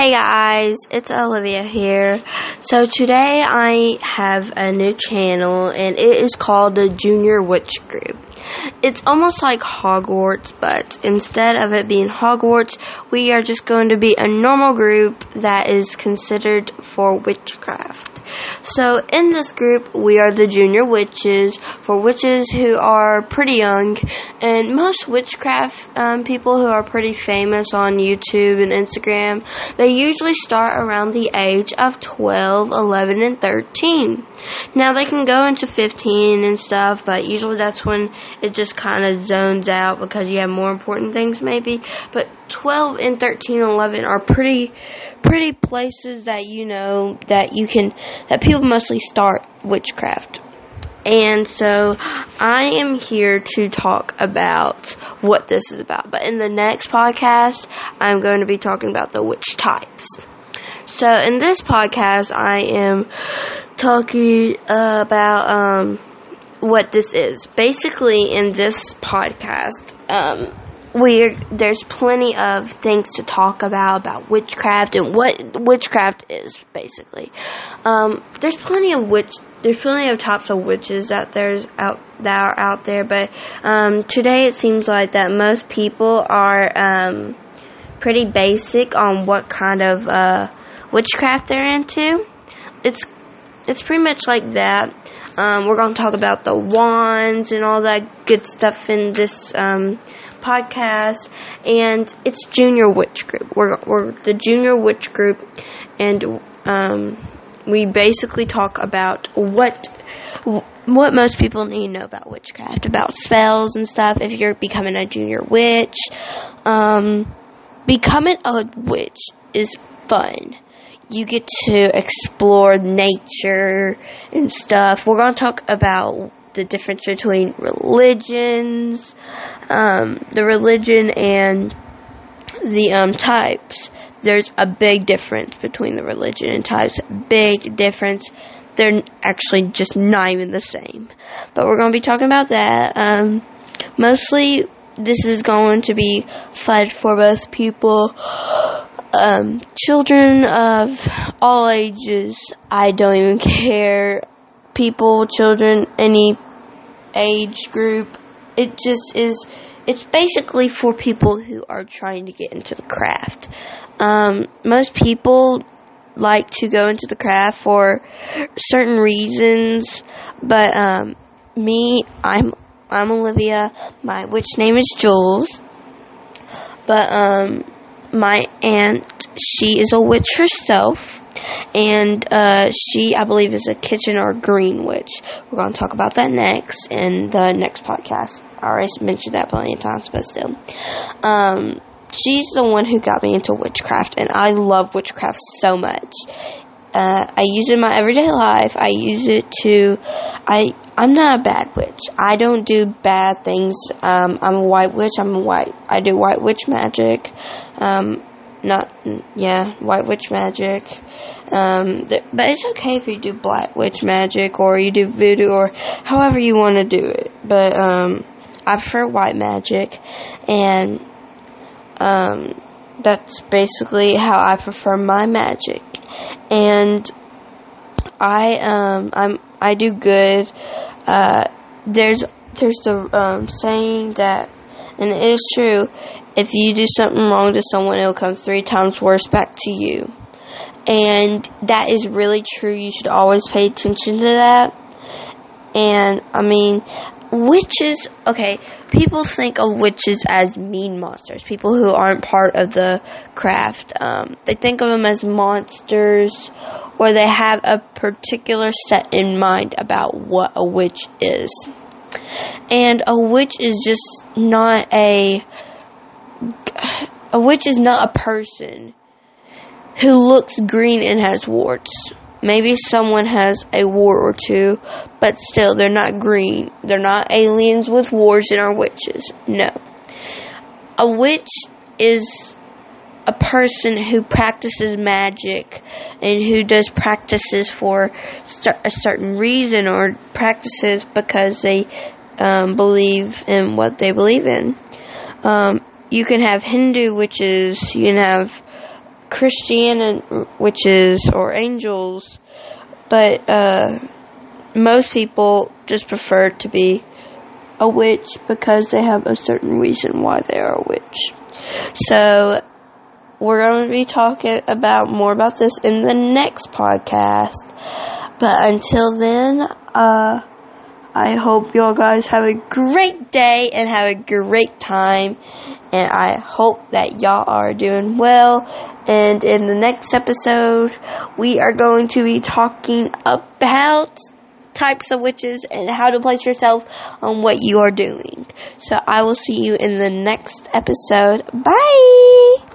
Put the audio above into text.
Hey guys, it's Olivia here. So today I have a new channel and it is called the Junior Witch Group. It's almost like Hogwarts, but instead of it being Hogwarts, we are just going to be a normal group that is considered for witchcraft. So in this group, we are the Junior Witches for witches who are pretty young, and most witchcraft um, people who are pretty famous on YouTube and Instagram, they usually start around the age of 12, 11, and 13. Now they can go into 15 and stuff, but usually that's when it just kind of zones out because you have more important things maybe. But 12 and 13 and 11 are pretty pretty places that you know that you can that people mostly start witchcraft. And so I am here to talk about what this is about. But in the next podcast, I'm going to be talking about the witch types. So in this podcast, I am talking about um, what this is. Basically, in this podcast, um, we there's plenty of things to talk about about witchcraft and what witchcraft is basically. Um, there's plenty of witch there's plenty of types of witches that there's out that are out there, but um, today it seems like that most people are um, pretty basic on what kind of uh, witchcraft they're into. It's it's pretty much like that. Um, we're going to talk about the wands and all that good stuff in this um, podcast, and it's Junior Witch Group. We're we're the Junior Witch Group, and um, we basically talk about what what most people need to know about witchcraft, about spells and stuff. If you're becoming a junior witch, um, becoming a witch is fun you get to explore nature and stuff. We're going to talk about the difference between religions, um, the religion and the um, types. There's a big difference between the religion and types. Big difference. They're actually just not even the same. But we're going to be talking about that. Um, mostly, this is going to be fun for most people um, children of all ages. I don't even care. People, children, any age group. It just is. It's basically for people who are trying to get into the craft. Um, most people like to go into the craft for certain reasons, but um, me, I'm I'm Olivia. My witch name is Jules. But um, my aunt, she is a witch herself, and uh, she, I believe, is a kitchen or green witch. We're going to talk about that next in the next podcast. I already mentioned that plenty of times, but still. Um, she's the one who got me into witchcraft, and I love witchcraft so much. Uh, I use it in my everyday life. I use it to. I I'm not a bad witch. I don't do bad things. Um, I'm a white witch. I'm a white. I do white witch magic. Um, not yeah, white witch magic. Um, th- but it's okay if you do black witch magic or you do voodoo or however you want to do it. But um, I prefer white magic, and um, that's basically how I prefer my magic. And I um I'm I do good. Uh, there's there's the um, saying that, and it is true. If you do something wrong to someone, it'll come three times worse back to you. And that is really true. You should always pay attention to that. And I mean, witches, okay, people think of witches as mean monsters, people who aren't part of the craft. Um, they think of them as monsters, or they have a particular set in mind about what a witch is. And a witch is just not a. A witch is not a person who looks green and has warts. Maybe someone has a war or two, but still, they're not green. They're not aliens with wars and are witches. No. A witch is a person who practices magic and who does practices for a certain reason or practices because they um, believe in what they believe in. Um, you can have Hindu witches, you can have Christian witches or angels, but uh, most people just prefer to be a witch because they have a certain reason why they are a witch. So we're going to be talking about more about this in the next podcast. But until then, uh, I hope y'all guys have a great day and have a great time. And I hope that y'all are doing well. And in the next episode, we are going to be talking about types of witches and how to place yourself on what you are doing. So I will see you in the next episode. Bye!